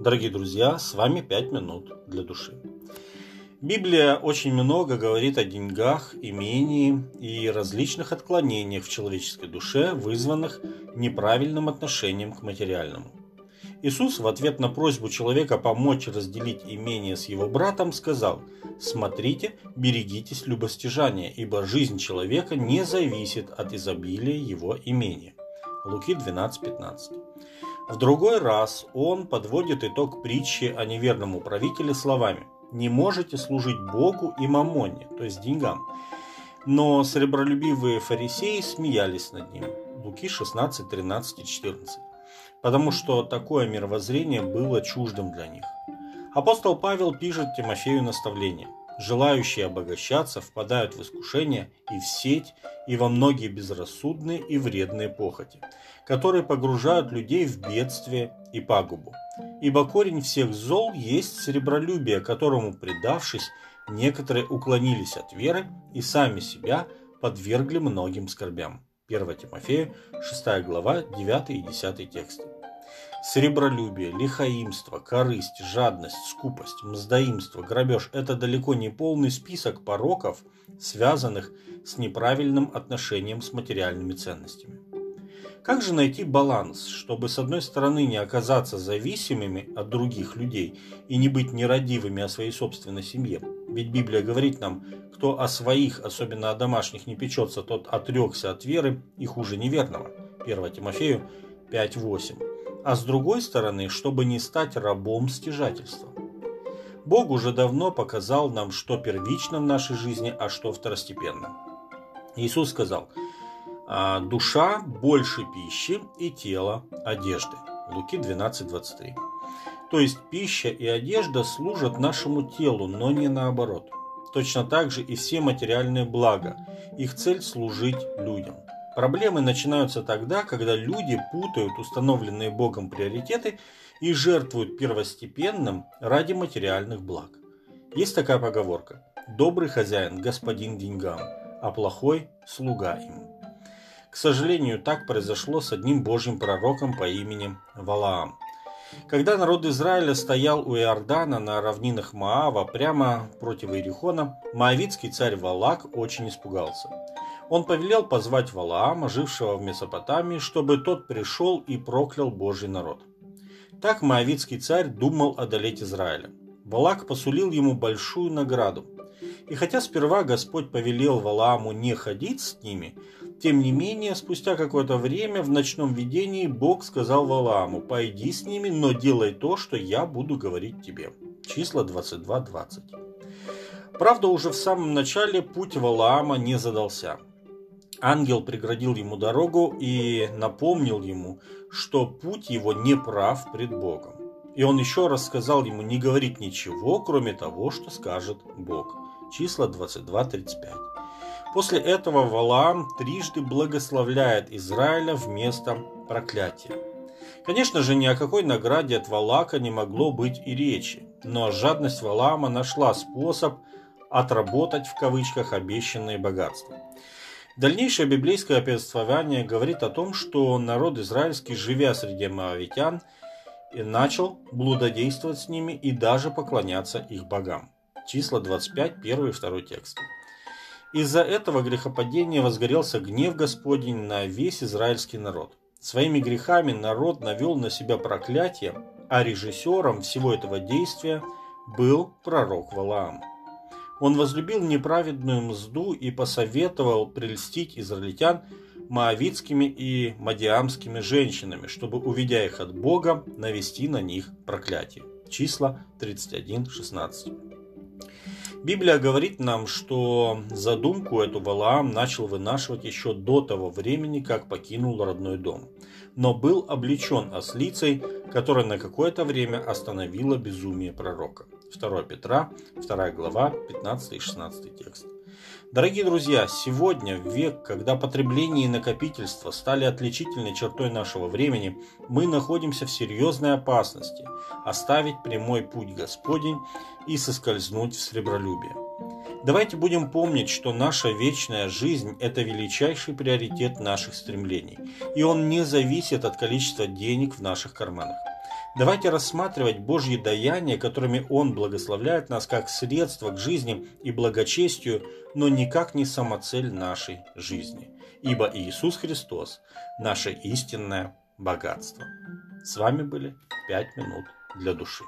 Дорогие друзья, с вами 5 минут для души. Библия очень много говорит о деньгах, имении и различных отклонениях в человеческой душе, вызванных неправильным отношением к материальному. Иисус в ответ на просьбу человека помочь разделить имение с его братом сказал «Смотрите, берегитесь любостяжания, ибо жизнь человека не зависит от изобилия его имения». Луки 12:15. В другой раз он подводит итог притчи о неверном управителе словами «Не можете служить Богу и мамоне», то есть деньгам. Но сребролюбивые фарисеи смеялись над ним. Луки 16, 13 и 14 потому что такое мировоззрение было чуждым для них. Апостол Павел пишет Тимофею наставление. Желающие обогащаться впадают в искушение и в сеть, и во многие безрассудные и вредные похоти, которые погружают людей в бедствие и пагубу. Ибо корень всех зол есть сребролюбие, которому, предавшись, некоторые уклонились от веры и сами себя подвергли многим скорбям. 1 Тимофею, 6 глава, 9 и 10 тексты. Сребролюбие, лихаимство, корысть, жадность, скупость, мздоимство, грабеж – это далеко не полный список пороков, связанных с неправильным отношением с материальными ценностями. Как же найти баланс, чтобы с одной стороны не оказаться зависимыми от других людей и не быть нерадивыми о своей собственной семье? Ведь Библия говорит нам, кто о своих, особенно о домашних, не печется, тот отрекся от веры и хуже неверного. 1 Тимофею 5.8. А с другой стороны, чтобы не стать рабом стяжательства. Бог уже давно показал нам, что первично в нашей жизни, а что второстепенно. Иисус сказал, «А душа больше пищи и тело одежды. Луки 12.23. То есть пища и одежда служат нашему телу, но не наоборот. Точно так же и все материальные блага. Их цель – служить людям. Проблемы начинаются тогда, когда люди путают установленные Богом приоритеты и жертвуют первостепенным ради материальных благ. Есть такая поговорка «добрый хозяин – господин деньгам, а плохой – слуга им». К сожалению, так произошло с одним божьим пророком по имени Валаам – когда народ Израиля стоял у Иордана на равнинах Маава прямо против Иерихона, маавитский царь Валак очень испугался. Он повелел позвать Валаама, жившего в Месопотамии, чтобы тот пришел и проклял Божий народ. Так маавитский царь думал одолеть Израиля. Валак посулил ему большую награду. И хотя сперва Господь повелел Валааму не ходить с ними, тем не менее, спустя какое-то время в ночном видении Бог сказал Валааму, «Пойди с ними, но делай то, что я буду говорить тебе». Числа 22-20. Правда, уже в самом начале путь Валаама не задался. Ангел преградил ему дорогу и напомнил ему, что путь его не прав пред Богом. И он еще раз сказал ему не говорить ничего, кроме того, что скажет Бог. Числа 22-35. После этого Валаам трижды благословляет Израиля вместо проклятия. Конечно же, ни о какой награде от Валака не могло быть и речи, но жадность Валаама нашла способ отработать в кавычках обещанные богатства. Дальнейшее библейское повествование говорит о том, что народ израильский, живя среди моавитян, начал блудодействовать с ними и даже поклоняться их богам. Числа 25, 1 и 2 текст. Из-за этого грехопадения возгорелся гнев Господень на весь израильский народ. Своими грехами народ навел на себя проклятие, а режиссером всего этого действия был пророк Валаам. Он возлюбил неправедную мзду и посоветовал прельстить израильтян моавитскими и мадиамскими женщинами, чтобы, уведя их от Бога, навести на них проклятие. Числа 31.16. Библия говорит нам, что задумку эту Валаам начал вынашивать еще до того времени, как покинул родной дом, но был облечен ослицей, которая на какое-то время остановила безумие пророка. 2 Петра, 2 глава, 15 и 16 текст. Дорогие друзья, сегодня, в век, когда потребление и накопительство стали отличительной чертой нашего времени, мы находимся в серьезной опасности оставить прямой путь Господень и соскользнуть в сребролюбие. Давайте будем помнить, что наша вечная жизнь – это величайший приоритет наших стремлений, и он не зависит от количества денег в наших карманах. Давайте рассматривать Божьи даяния, которыми Он благословляет нас как средство к жизни и благочестию, но никак не самоцель нашей жизни. Ибо Иисус Христос – наше истинное богатство. С вами были «Пять минут для души».